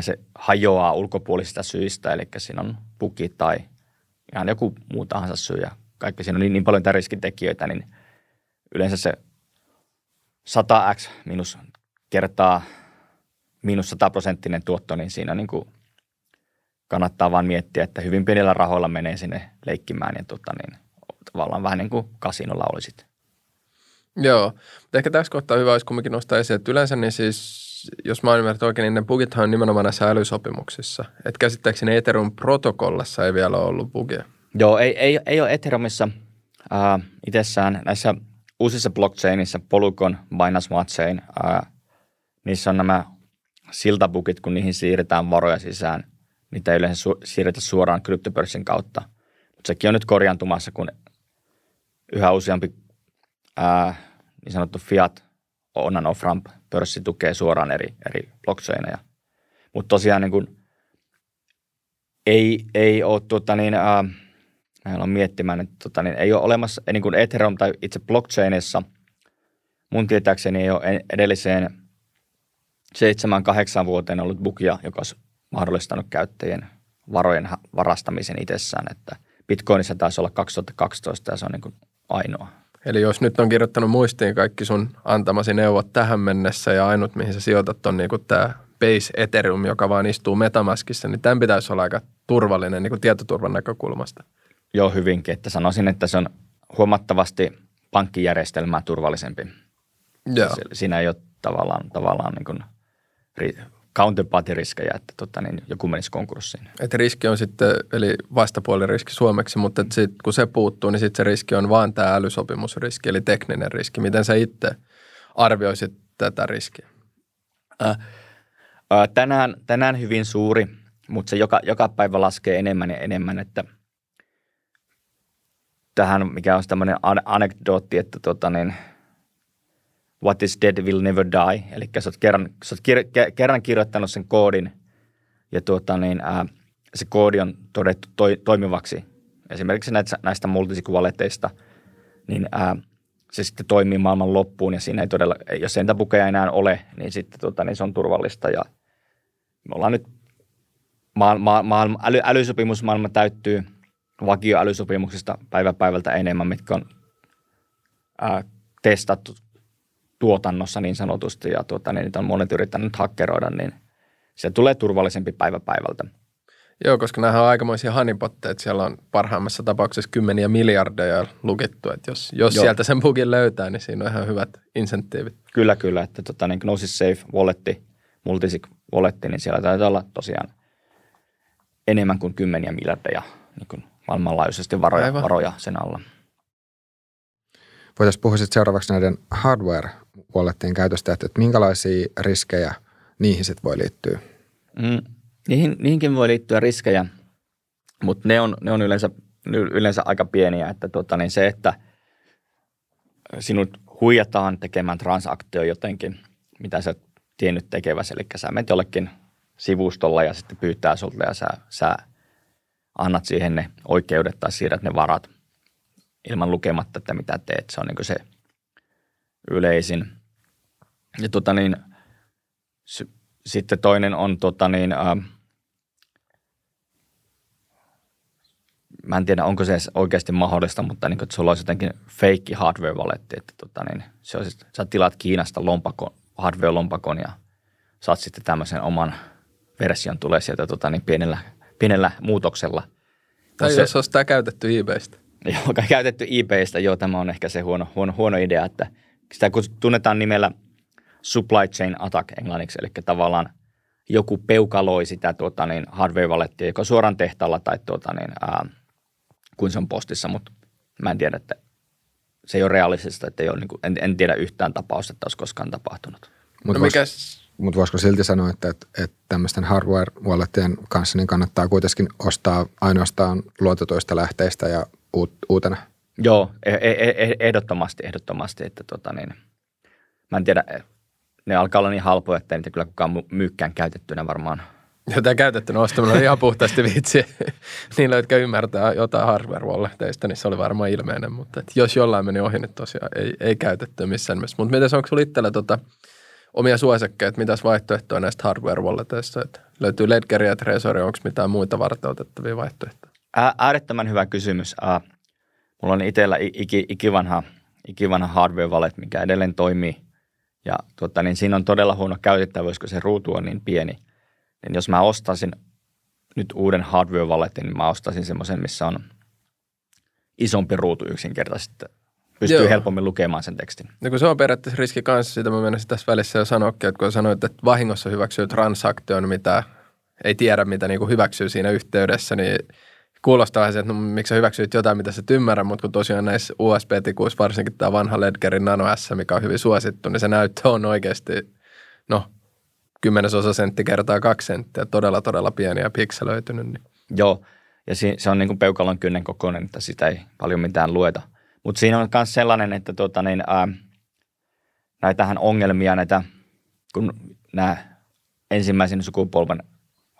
se hajoaa ulkopuolisista syistä, eli siinä on puki tai ihan joku muu tahansa syy ja kaikki siinä on niin, niin paljon riskitekijöitä, niin yleensä se 100x minus kertaa miinus 100 prosenttinen tuotto, niin siinä niin kuin kannattaa vaan miettiä, että hyvin pienillä rahoilla menee sinne leikkimään ja tota, niin, tavallaan vähän niin kuin kasinolla olisit. Joo, ehkä tässä kohtaa hyvä olisi kumminkin nostaa esiin, että yleensä niin siis, jos mä ymmärrän oikein, niin ne bugithan on nimenomaan näissä älysopimuksissa. Että käsittääkseni Ethereum protokollassa ei vielä ollut bugia. Joo, ei, ei, ei ole Ethereumissa äh, itsessään näissä uusissa blockchainissa, Polygon, Binance Smart Chain, äh, niissä on nämä siltabukit, kun niihin siirretään varoja sisään. Niitä ei yleensä su- siirretä suoraan kryptopörssin kautta. Mutta sekin on nyt korjaantumassa, kun yhä useampi ää, niin sanottu fiat on and off ramp pörssi tukee suoraan eri, eri blockchaineja. Mutta tosiaan niin kun, ei, ei ole tuota niin, ää, mä miettimään, että tuota, niin ei ole olemassa, niin kuin Ethereum tai itse blockchainissa, mun tietääkseni ei ole edelliseen seitsemän, kahdeksan vuoteen ollut bukia, joka olisi mahdollistanut käyttäjien varojen varastamisen itsessään, että Bitcoinissa taisi olla 2012 ja se on niin kuin ainoa. Eli jos nyt on kirjoittanut muistiin kaikki sun antamasi neuvot tähän mennessä ja ainut, mihin sä sijoitat, on niin tämä Base Ethereum, joka vaan istuu Metamaskissa, niin tämän pitäisi olla aika turvallinen niin kuin tietoturvan näkökulmasta. Joo, hyvinkin. Että sanoisin, että se on huomattavasti pankkijärjestelmää turvallisempi. Joo. Siinä ei ole tavallaan, tavallaan niin kuin counterparty-riskejä, että tota, niin joku menisi konkurssiin. Et riski on sitten, eli vastapuoliriski suomeksi, mutta sit, kun se puuttuu, niin sitten se riski on vaan tämä älysopimusriski, eli tekninen riski. Miten sä itse arvioisit tätä riskiä? Äh, äh, tänään, tänään hyvin suuri, mutta se joka, joka päivä laskee enemmän ja enemmän, että tähän, mikä on tämmöinen anekdootti, että tota niin, what is dead will never die, eli sä oot kerran, sä oot kir- kerran kirjoittanut sen koodin ja tuota niin, ää, se koodi on todettu toi, toimivaksi, esimerkiksi näistä, näistä multisig-walleteista, niin ää, se sitten toimii maailman loppuun ja siinä ei todella, jos sen bukeja enää ole, niin sitten tota, niin se on turvallista ja me ollaan nyt, maailma, maailma, äly, älysopimusmaailma täyttyy vakioälysopimuksista päivä päivältä enemmän, mitkä on ää, testattu tuotannossa niin sanotusti ja tuota, niin niitä on monet yrittänyt hakkeroida, niin se tulee turvallisempi päivä päivältä. Joo, koska nämä on aikamoisia hanipotteja, että siellä on parhaimmassa tapauksessa kymmeniä miljardeja lukittu, että jos, jos sieltä sen bugin löytää, niin siinä on ihan hyvät insentiivit. Kyllä, kyllä, että tota, niin Gnosis Safe Walletti, Multisig Walletti, niin siellä taitaa olla tosiaan enemmän kuin kymmeniä miljardeja niin kuin maailmanlaajuisesti varoja, varoja sen alla. Voitaisiin puhua sitten seuraavaksi näiden hardware-wallettien käytöstä, että, että minkälaisia riskejä niihin sitten voi liittyä? Mm, niihin, niihinkin voi liittyä riskejä, mutta ne on, ne on yleensä, yleensä aika pieniä. Että tota, niin se, että sinut huijataan tekemään transaktio jotenkin, mitä sä tiennyt tekeväsi. Eli sä menet jollekin sivustolla ja sitten pyytää sulta ja sä, sä annat siihen ne oikeudet tai siirrät ne varat – ilman lukematta, että mitä teet. Se on niin se yleisin. Ja tota niin, s- sitten toinen on tota niin, ää, mä en tiedä, onko se oikeasti mahdollista, mutta niin kuin, että sulla olisi jotenkin fake hardware walletti, että tota niin, se on, sä tilaat Kiinasta lompakon, hardware-lompakon ja saat sitten tämmöisen oman version tulee sieltä tota niin, pienellä, pienellä muutoksella. Tai jos se, ostaa käytetty eBaystä joka käytetty IPstä, joo, tämä on ehkä se huono, huono, huono idea, että sitä kun tunnetaan nimellä supply chain attack englanniksi, eli tavallaan joku peukaloi sitä tuota, niin hardware-valettia, joko suoraan tehtaalla tai tuota, niin, ää, kun se on postissa, mutta mä en tiedä, että se ei ole realistista, että ei ole, niin kuin, en, en tiedä yhtään tapausta, että olisi koskaan tapahtunut. Mutta no vois, mut voisiko silti sanoa, että, että, että tämmöisten hardware-wallettien kanssa niin kannattaa kuitenkin ostaa ainoastaan luotetuista lähteistä ja uutena? Joo, e, e, e, ehdottomasti, ehdottomasti. Että tota niin, mä en tiedä, ne alkaa olla niin halpoja, että niitä kyllä kukaan myykkään käytettynä varmaan. Jotain käytettynä ostaminen on ihan puhtaasti vitsi. Niillä, jotka ymmärtää jotain hardware teistä, niin se oli varmaan ilmeinen. Mutta että jos jollain meni ohi, niin tosiaan ei, ei käytetty missään nimessä. Mutta miten onko sinulla itsellä tota, omia suosikkeja, että mitäs vaihtoehtoja näistä hardware-walleteista? Että löytyy Ledger ja Trezor, onko mitään muita varteutettavia vaihtoehtoja? Äärettömän hyvä kysymys. Ää, mulla on itsellä iki, ikivanha, ikivanha hardware wallet, mikä edelleen toimii. Ja tuota, niin siinä on todella huono käytettävyys, kun se ruutu on niin pieni. Niin jos mä ostaisin nyt uuden hardware walletin, niin mä ostaisin semmoisen, missä on isompi ruutu yksinkertaisesti. Pystyy Joo. helpommin lukemaan sen tekstin. No kun se on periaatteessa riski kanssa, sitä mä menisin tässä välissä jo sanoakin, että kun sanoit, että vahingossa hyväksyy transaktion, mitä ei tiedä, mitä niin hyväksyy siinä yhteydessä, niin kuulostaa vähän se, että no, miksi sä hyväksyit jotain, mitä sä ymmärrä, mutta kun tosiaan näissä USB-tikuissa, varsinkin tämä vanha Ledgerin Nano S, mikä on hyvin suosittu, niin se näyttö on oikeasti, no, kymmenesosa sentti kertaa kaksi senttiä, todella, todella pieni ja pikselöitynyt. Niin. Joo, ja si- se on niin kuin peukalon kynnen kokoinen, että sitä ei paljon mitään lueta. Mutta siinä on myös sellainen, että tuota, niin, ää, näitähän ongelmia, näitä, kun nämä ensimmäisen sukupolven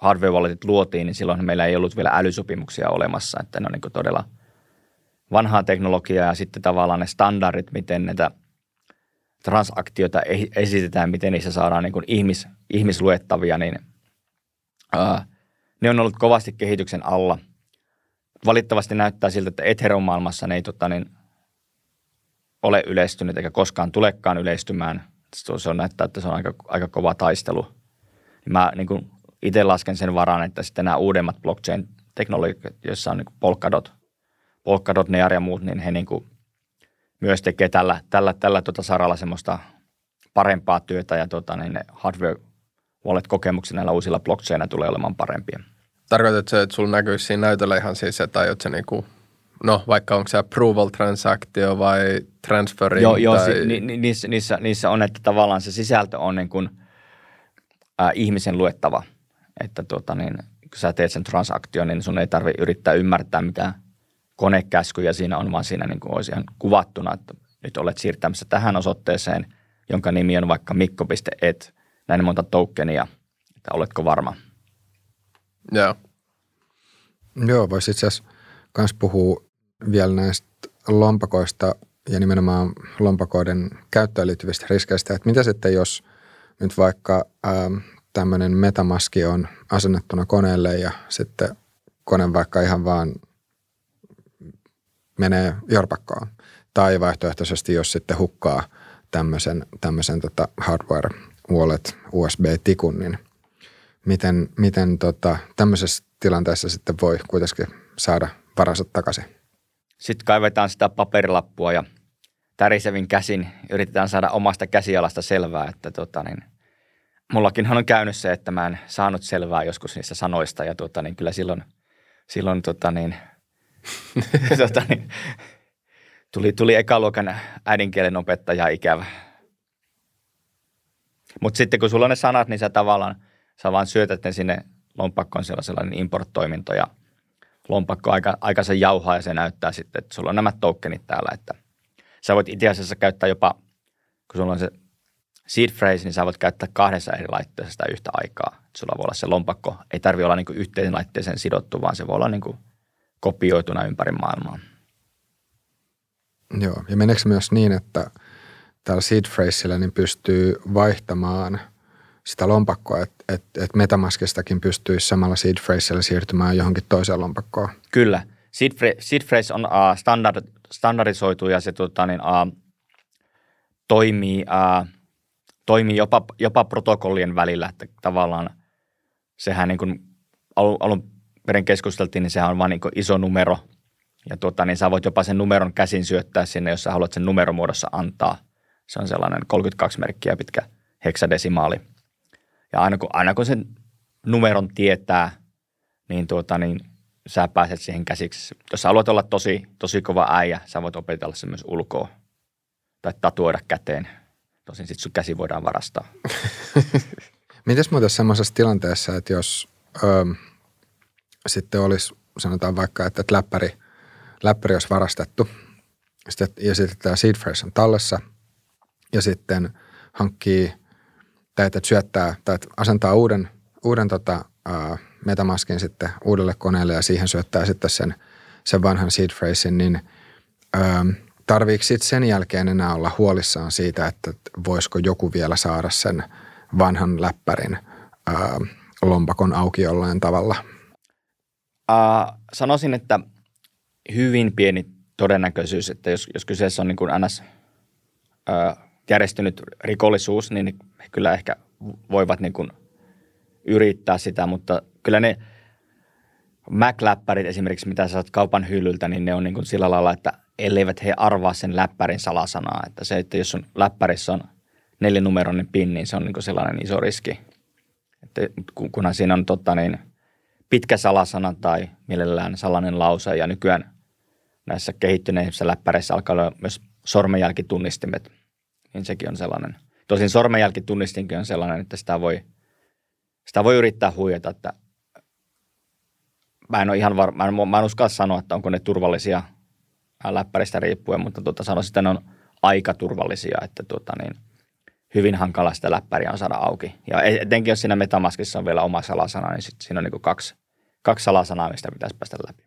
hardware walletit luotiin, niin silloin meillä ei ollut vielä älysopimuksia olemassa, että ne on niin todella vanhaa teknologiaa ja sitten tavallaan ne standardit, miten näitä transaktioita esitetään, miten niissä saadaan niin ihmis, ihmisluettavia, niin ää, ne on ollut kovasti kehityksen alla. Valitettavasti näyttää siltä, että Ethereum-maailmassa ne ei tota, niin, ole yleistynyt eikä koskaan tulekaan yleistymään. Se on näyttää, että se on aika, aika kova taistelu. Mä niin kuin, itse lasken sen varaan, että sitten nämä uudemmat blockchain-teknologiat, joissa on niin Polkadot, Polkadot, Near ja muut, niin he niin kuin myös tekee tällä, tällä, tällä tota saralla semmoista parempaa työtä ja tota, niin ne hardware wallet-kokemuksia näillä uusilla blockchaina tulee olemaan parempia. Tarkoitatko se, että sulla näkyisi siinä näytöllä ihan siis, että aiot se niinku, no vaikka onko se approval transaktio vai transferi? Joo, joo tai... ni, ni, niissä, niissä, niissä, on, että tavallaan se sisältö on niin kuin, ää, ihmisen luettava. Että tuota, niin, kun sä teet sen transaktion, niin sun ei tarvitse yrittää ymmärtää, mitä konekäskyjä siinä on, vaan siinä niin kuin olisi ihan kuvattuna, että nyt olet siirtämässä tähän osoitteeseen, jonka nimi on vaikka mikko.et, näin monta tokenia, että oletko varma. Joo. Joo, voisi itse asiassa myös puhua vielä näistä lompakoista ja nimenomaan lompakoiden käyttöön liittyvistä riskeistä. Että mitä sitten, jos nyt vaikka ähm, tämmöinen metamaski on asennettuna koneelle ja sitten kone vaikka ihan vaan menee jorpakkoon. Tai vaihtoehtoisesti, jos sitten hukkaa tämmöisen, tämmöisen tota hardware wallet USB-tikun, niin miten, miten tota, tämmöisessä tilanteessa sitten voi kuitenkin saada varansa takaisin? Sitten kaivetaan sitä paperilappua ja tärisevin käsin yritetään saada omasta käsialasta selvää, että tota niin, mullakin on käynyt se, että mä en saanut selvää joskus niistä sanoista ja tota niin, kyllä silloin, silloin tota niin, tota niin, tuli, tuli ekaluokan äidinkielen opettaja ikävä. Mutta sitten kun sulla on ne sanat, niin sä tavallaan, sä vaan syötät ne sinne lompakkoon, siellä sellainen import-toiminto ja lompakko aika, aika se jauhaa ja se näyttää sitten, että sulla on nämä tokenit täällä, että sä voit itse asiassa käyttää jopa, kun sulla on se seed phrase, niin sä voit käyttää kahdessa eri laitteessa sitä yhtä aikaa. Et sulla voi olla se lompakko, ei tarvi olla niin yhteen laitteeseen sidottu, vaan se voi olla niin kopioituna ympäri maailmaa. Joo, ja meneekö myös niin, että tällä seed phraseillä niin pystyy vaihtamaan sitä lompakkoa, että et, et Metamaskistakin pystyisi samalla seed phraseilla siirtymään johonkin toiseen lompakkoon? Kyllä. Seed, seed phrase on uh, standard, standardisoitu ja se tota, niin, uh, toimii, uh, toimii jopa, jopa protokollien välillä, että tavallaan sehän niin kuin alun, alun perin keskusteltiin, niin sehän on vain niin iso numero. Ja tuota, niin sä voit jopa sen numeron käsin syöttää sinne, jos sä haluat sen numeromuodossa antaa. Se on sellainen 32 merkkiä pitkä heksadesimaali. Ja aina kun, aina kun sen numeron tietää, niin, tuota, niin sä pääset siihen käsiksi. Jos sä haluat olla tosi, tosi kova äijä, sä voit opetella se myös ulkoa tai tatuoida käteen. Tosin sitten sun käsi voidaan varastaa. Mites muuten semmoisessa tilanteessa, että jos ö, sitten olisi, sanotaan vaikka, että läppäri, läppäri olisi varastettu sitten, ja sitten tämä seed phrase on tallessa ja sitten hankkii tai että syöttää tai että asentaa uuden, uuden tota, ää, metamaskin sitten uudelle koneelle ja siihen syöttää sitten sen, sen vanhan seed phrasein, niin ää, tarviiko sen jälkeen enää olla huolissaan siitä, että voisiko joku vielä saada sen vanhan läppärin ää, lompakon auki jollain tavalla – Uh, sanoisin, että hyvin pieni todennäköisyys, että jos, jos kyseessä on niin kuin NS järjestynyt rikollisuus, niin he kyllä ehkä voivat niin kuin yrittää sitä, mutta kyllä ne Mac-läppärit esimerkiksi, mitä saat kaupan hyllyltä, niin ne on niin kuin sillä lailla, että elleivät he arvaa sen läppärin salasanaa. Että se, että jos sun läppärissä on nelinumeroinen pin, niin se on niin sellainen iso riski. Että kunhan siinä on totta niin – pitkä salasana tai mielellään salainen lause. Ja nykyään näissä kehittyneissä läppäreissä alkaa olla myös sormenjälkitunnistimet, niin sekin on sellainen. Tosin sormenjälkitunnistinkin on sellainen, että sitä voi, sitä voi yrittää huijata, että mä en ole ihan var, mä en, mä en uskalla sanoa, että onko ne turvallisia läppäristä riippuen, mutta tuota, sanoisin, että ne on aika turvallisia, että tuota, niin, hyvin hankala sitä läppäriä on saada auki. Ja etenkin jos siinä Metamaskissa on vielä oma salasana, niin sit siinä on niin kaksi kaksi salasanaa, mistä pitäisi päästä läpi.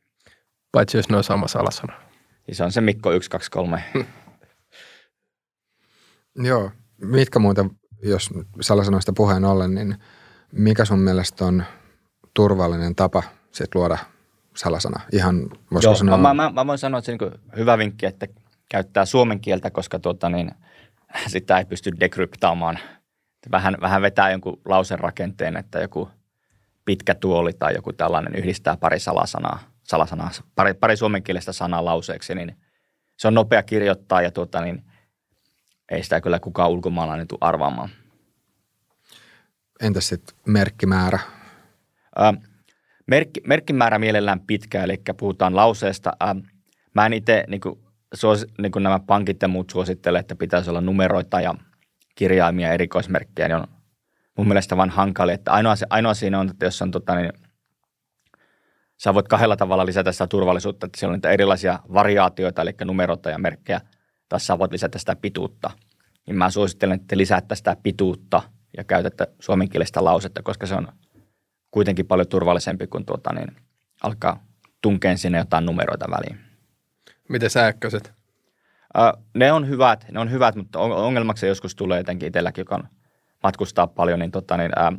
Paitsi jos ne on sama salasana. Ja se on se Mikko 123. Joo. Mitkä muuta, jos salasanoista puheen ollen, niin mikä sun mielestä on turvallinen tapa sit luoda salasana? Ihan, Joo, sanoa... Mä, mä, mä, voin sanoa, että se on hyvä vinkki, että käyttää suomen kieltä, koska tuota, niin, sitä ei pysty dekryptaamaan. Vähän, vähän vetää jonkun lausen rakenteen, että joku – pitkä tuoli tai joku tällainen yhdistää pari salasanaa, salasanaa pari, pari suomenkielistä sanaa lauseeksi, niin se on nopea kirjoittaa ja tuota, niin ei sitä kyllä kukaan ulkomaalainen tule arvaamaan. Entäs sitten merkkimäärä? Ä, merkki, merkkimäärä mielellään pitkä, eli puhutaan lauseesta. Ä, mä en itse, niin kuin, suos, niin kuin nämä pankit ja muut suosittele, että pitäisi olla numeroita ja kirjaimia erikoismerkkejä, niin on mun mielestä vain hankali. Että ainoa, ainoa siinä on, että jos on tota, niin, sä voit kahdella tavalla lisätä sitä turvallisuutta, että siellä on niitä erilaisia variaatioita, eli numeroita ja merkkejä, tai sä voit lisätä sitä pituutta. Niin mä suosittelen, että lisäätte sitä pituutta ja käytätte suomenkielistä lausetta, koska se on kuitenkin paljon turvallisempi kuin tuota, niin alkaa tunkeen sinne jotain numeroita väliin. Miten sähköiset? Uh, ne on hyvät, ne on hyvät, mutta ongelmaksi joskus tulee jotenkin itselläkin, joka matkustaa paljon, niin, tota, niin ää,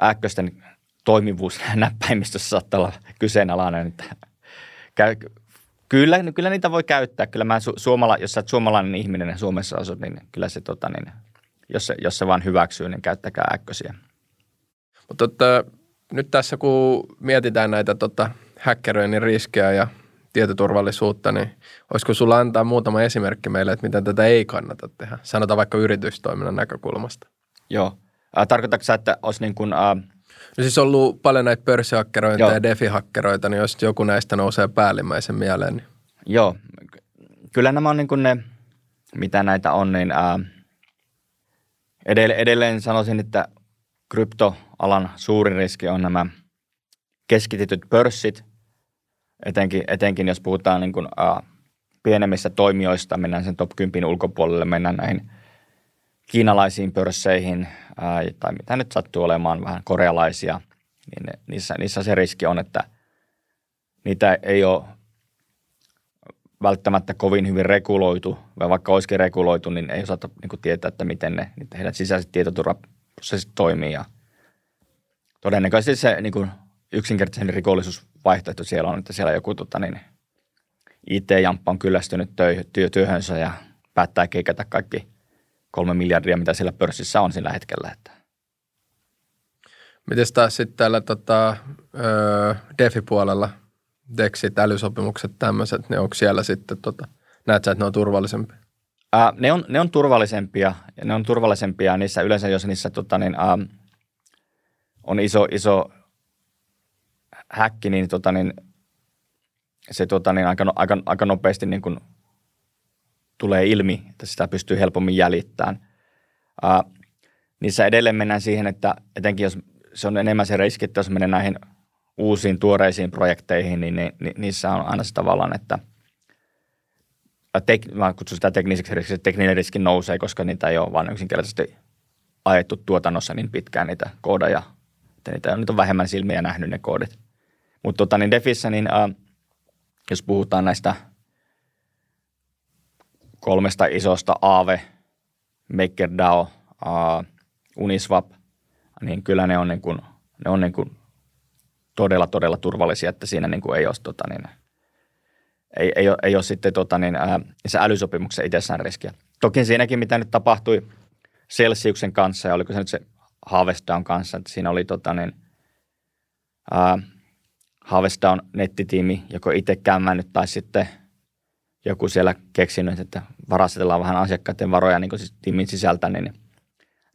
ääkkösten toimivuus näppäimistössä saattaa olla kyseenalainen. Että käy, kyllä, kyllä niitä voi käyttää. Kyllä mä su, suomala, jos sä oot suomalainen ihminen ja Suomessa asut, niin kyllä se, tota, niin, jos, se, jos se vaan hyväksyy, niin käyttäkää äkkösiä. Mutta tota, nyt tässä kun mietitään näitä tota, häkkeröinnin riskejä ja tietoturvallisuutta, niin olisiko sulla antaa muutama esimerkki meille, että miten tätä ei kannata tehdä? Sanotaan vaikka yritystoiminnan näkökulmasta. Joo. Äh, tarkoitatko sä, että olisi niin kuin, äh... No siis on ollut paljon näitä pörssihakkeroita ja defihakkeroita, niin jos joku näistä nousee päällimmäisen mieleen. Niin... Joo. Kyllä nämä on niin kuin ne, mitä näitä on, niin äh, edelleen, edelleen sanoisin, että kryptoalan suurin riski on nämä keskitetyt pörssit – etenkin, etenkin jos puhutaan niin kuin, uh, pienemmistä toimijoista, mennään sen top 10 ulkopuolelle, mennään näihin kiinalaisiin pörsseihin uh, tai mitä nyt sattuu olemaan vähän korealaisia, niin niissä, niissä se riski on, että niitä ei ole välttämättä kovin hyvin reguloitu, vai vaikka olisikin reguloitu, niin ei osata niin kuin tietää, että miten ne, heidän sisäiset tietoturvaprosessit toimii. Ja todennäköisesti se niin kuin yksinkertaisen rikollisuusvaihtoehto siellä on, että siellä joku tota, niin, IT-jamppa on kyllästynyt työ, työhönsä ja päättää keikata kaikki kolme miljardia, mitä siellä pörssissä on sillä hetkellä. Että. Miten taas sitten täällä tota, DeFi-puolella, DEXit, älysopimukset, tämmöiset, ne onko siellä sitten, tota, näet sä, että ne on turvallisempia? Ää, ne, on, ne on turvallisempia, ja ne on turvallisempia niissä yleensä, jos niissä tota, niin, ää, iso, iso häkki, niin, tota, niin se tota, niin aika, aika, aika nopeasti niin kuin tulee ilmi, että sitä pystyy helpommin jäljittämään. Uh, niissä edelleen mennään siihen, että etenkin jos se on enemmän se riski, että jos menee näihin uusiin tuoreisiin projekteihin, niin ni, ni, niissä on aina se tavallaan, että tek, mä kutsun sitä tekniseksi riskiksi, että tekninen riski nousee, koska niitä ei ole vain yksinkertaisesti ajettu tuotannossa niin pitkään niitä koodeja, niitä on, niitä on vähemmän silmiä nähnyt ne koodit. Mutta tota, niin Defissä, niin äh, jos puhutaan näistä kolmesta isosta Aave, MakerDAO, äh, Uniswap, niin kyllä ne on, niin kuin, ne on niin kuin todella, todella turvallisia, että siinä niin kuin ei ole, tota, niin, ei, ei, ole, ei ole sitten tota, niin, ää, se älysopimuksen itsessään riskiä. Toki siinäkin, mitä nyt tapahtui Celsiuksen kanssa, ja oliko se nyt se Harvestdown kanssa, että siinä oli tota, niin, ää, Harvestdown nettitiimi joko itse kämmännyt tai sitten joku siellä keksinyt, että varastetellaan vähän asiakkaiden varoja niin siis tiimin sisältä, niin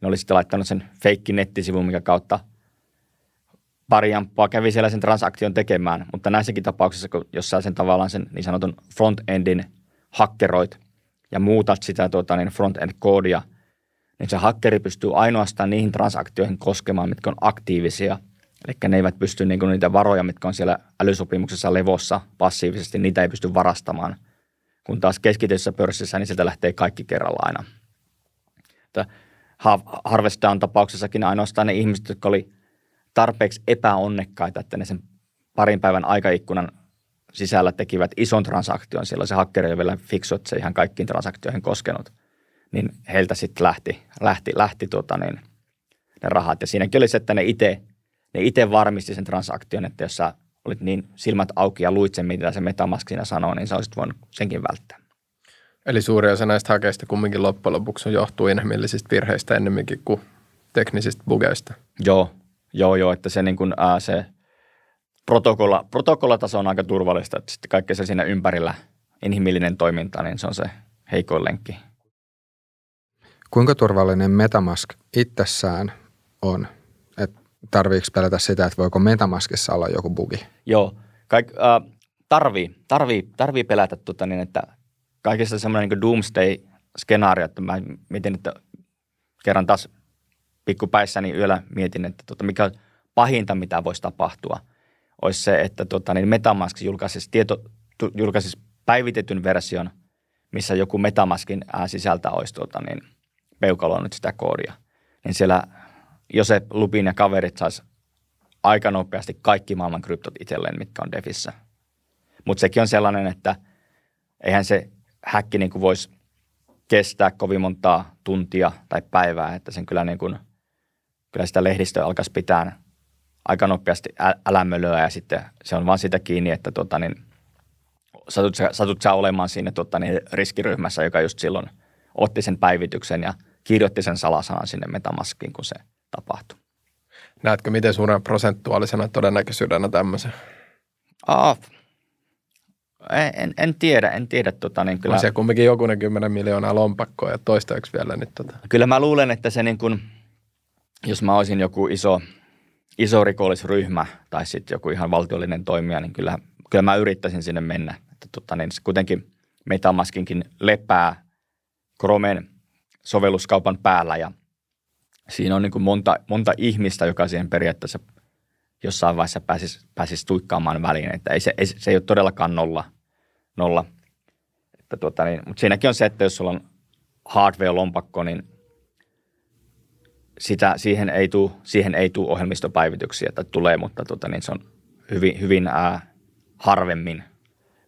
ne oli sitten laittanut sen feikki nettisivun, mikä kautta pari jamppaa kävi siellä sen transaktion tekemään, mutta näissäkin tapauksissa, kun jos sä sen tavallaan sen niin sanotun front-endin hakkeroit ja muutat sitä tuota, niin front-end-koodia, niin se hakkeri pystyy ainoastaan niihin transaktioihin koskemaan, mitkä on aktiivisia – Eli ne eivät pysty niin kuin niitä varoja, mitkä on siellä älysopimuksessa levossa passiivisesti, niitä ei pysty varastamaan. Kun taas keskityssä pörssissä, niin sieltä lähtee kaikki kerralla aina. Harvest tapauksessakin ainoastaan ne ihmiset, jotka oli tarpeeksi epäonnekkaita, että ne sen parin päivän aikaikkunan sisällä tekivät ison transaktion. Siellä se hakkeri oli vielä fiksu, että se ihan kaikkiin transaktioihin koskenut. Niin heiltä sitten lähti, lähti, lähti tuota niin, ne rahat. Ja siinäkin oli se, että ne itse ne itse varmisti sen transaktion, että jos sä olit niin silmät auki ja luit sen, mitä se Metamask siinä sanoo, niin sä olisit voinut senkin välttää. Eli suuri osa näistä hakeista kumminkin loppujen lopuksi johtuu inhimillisistä virheistä ennemminkin kuin teknisistä bugeista. Joo, joo, joo, että se, niin kuin, ää, se protokolla, protokollataso on aika turvallista, että sitten kaikki se siinä ympärillä inhimillinen toiminta, niin se on se heikoin lenkki. Kuinka turvallinen Metamask itsessään on? Tarviiko pelätä sitä, että voiko Metamaskissa olla joku bugi? Joo, Kaik, äh, tarvii, tarvii, tarvii pelätä, tota, niin, että kaikista semmoinen niin doomsday-skenaario, että mä mietin, että kerran taas pikkupäissäni yöllä mietin, että tota, mikä pahinta, mitä voisi tapahtua, olisi se, että tota, niin Metamask julkaisisi, tieto, julkaisisi päivitetyn version, missä joku Metamaskin sisältä olisi tota, niin, peukaloinut sitä koodia. Niin siellä Josep Lupin ja kaverit sais aika nopeasti kaikki maailman kryptot itselleen, mitkä on Defissä. Mutta sekin on sellainen, että eihän se häkki niin voisi kestää kovin montaa tuntia tai päivää, että sen kyllä, niin kuin, kyllä sitä lehdistöä alkaisi pitää aika nopeasti älämölöä ja sitten se on vaan sitä kiinni, että tota, niin, satut, sä, satut sä olemaan siinä tota, niin, riskiryhmässä, joka just silloin otti sen päivityksen ja kirjoitti sen salasanan sinne Metamaskiin, kun se tapahtui. Näetkö miten suuren prosentuaalisena todennäköisyydenä tämmöisen? Ah, en, en, tiedä, en tiedä. Tota, niin kyllä, on se kumminkin jokunen kymmenen miljoonaa lompakkoa ja toistaiseksi vielä nyt. Tota. Kyllä mä luulen, että se niin kuin, jos mä olisin joku iso, iso rikollisryhmä tai sitten joku ihan valtiollinen toimija, niin kyllä, kyllä mä yrittäisin sinne mennä. Että tota, niin kuitenkin Metamaskinkin lepää Chromen sovelluskaupan päällä ja siinä on niin kuin monta, monta ihmistä, joka siihen periaatteessa jossain vaiheessa pääsisi, pääsisi tuikkaamaan väliin. Että ei se, ei, se ei ole todellakaan nolla. nolla. Että tuota, niin, mutta siinäkin on se, että jos sulla on hardware-lompakko, niin sitä, siihen ei tule siihen ei tule ohjelmistopäivityksiä, että tulee, mutta tuota, niin se on hyvin, hyvin ää, harvemmin,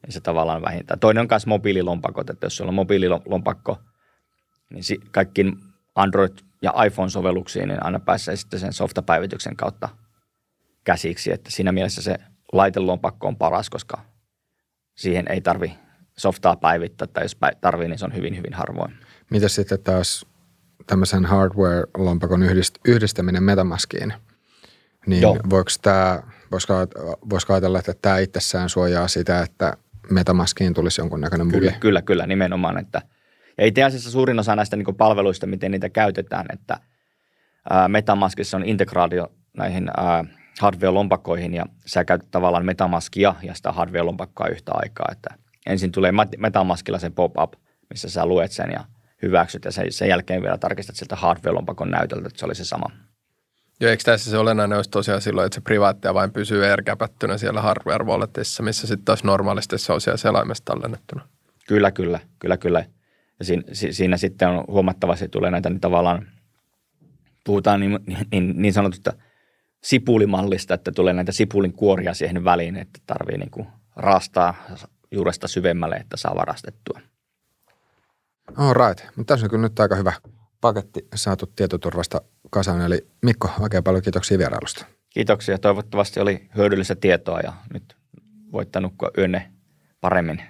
niin se tavallaan vähintään. Toinen on myös mobiililompakot, että jos sulla on mobiililompakko, niin kaikkiin Android- ja iPhone-sovelluksiin, niin aina pääsee sitten sen softapäivityksen kautta käsiksi. Että siinä mielessä se laitelompakko on paras, koska siihen ei tarvi softaa päivittää, tai jos tarvii, niin se on hyvin, hyvin harvoin. Mitä sitten taas tämmöisen hardware-lompakon yhdistäminen Metamaskiin, niin Joo. voiko tämä, voisiko, voisiko ajatella, että tämä itsessään suojaa sitä, että Metamaskiin tulisi jonkunnäköinen bugi? Kyllä, kyllä, kyllä nimenomaan, että – ja itse asiassa suurin osa näistä niin palveluista, miten niitä käytetään, että ää, Metamaskissa on integraatio näihin ää, hardware-lompakkoihin ja sä käytät tavallaan Metamaskia ja sitä hardware-lompakkoa yhtä aikaa. Että ensin tulee Metamaskilla se pop-up, missä sä luet sen ja hyväksyt ja sen, sen jälkeen vielä tarkistat sieltä hardware-lompakon näytöltä, että se oli se sama. Joo, eikö tässä se olennainen olisi tosiaan silloin, että se privaattia vain pysyy erkäpättynä siellä hardware walletissa, missä sitten taas normaalisti se on siellä selaimessa tallennettuna? Kyllä, kyllä, kyllä, kyllä. Ja siinä, siinä sitten on huomattavasti tulee näitä niin tavallaan, puhutaan niin, niin, niin sanotusta sipulimallista, että tulee näitä sipulin kuoria siihen väliin, että tarvii niin kuin raastaa juuresta syvemmälle, että saa varastettua. All right. Mutta tässä on kyllä nyt aika hyvä paketti saatu tietoturvasta kasaan. Eli Mikko, oikein paljon kiitoksia vierailusta. Kiitoksia. Toivottavasti oli hyödyllistä tietoa ja nyt voitte nukkua yönne paremmin.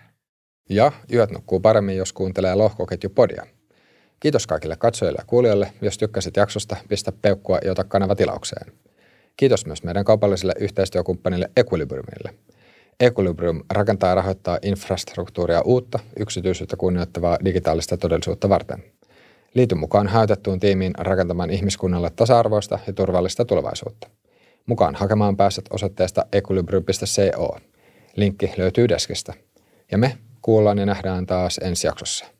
Ja yöt nukkuu paremmin, jos kuuntelee lohkoketjupodia. Kiitos kaikille katsojille ja kuulijoille. Jos tykkäsit jaksosta, pistä peukkua ja ota kanava tilaukseen. Kiitos myös meidän kaupalliselle yhteistyökumppanille Equilibriumille. Equilibrium rakentaa ja rahoittaa infrastruktuuria uutta, yksityisyyttä kunnioittavaa digitaalista todellisuutta varten. Liity mukaan hajautettuun tiimiin rakentamaan ihmiskunnalle tasa-arvoista ja turvallista tulevaisuutta. Mukaan hakemaan pääset osoitteesta equilibrium.co. Linkki löytyy deskistä. Ja me kuullaan ja nähdään taas ensi jaksossa.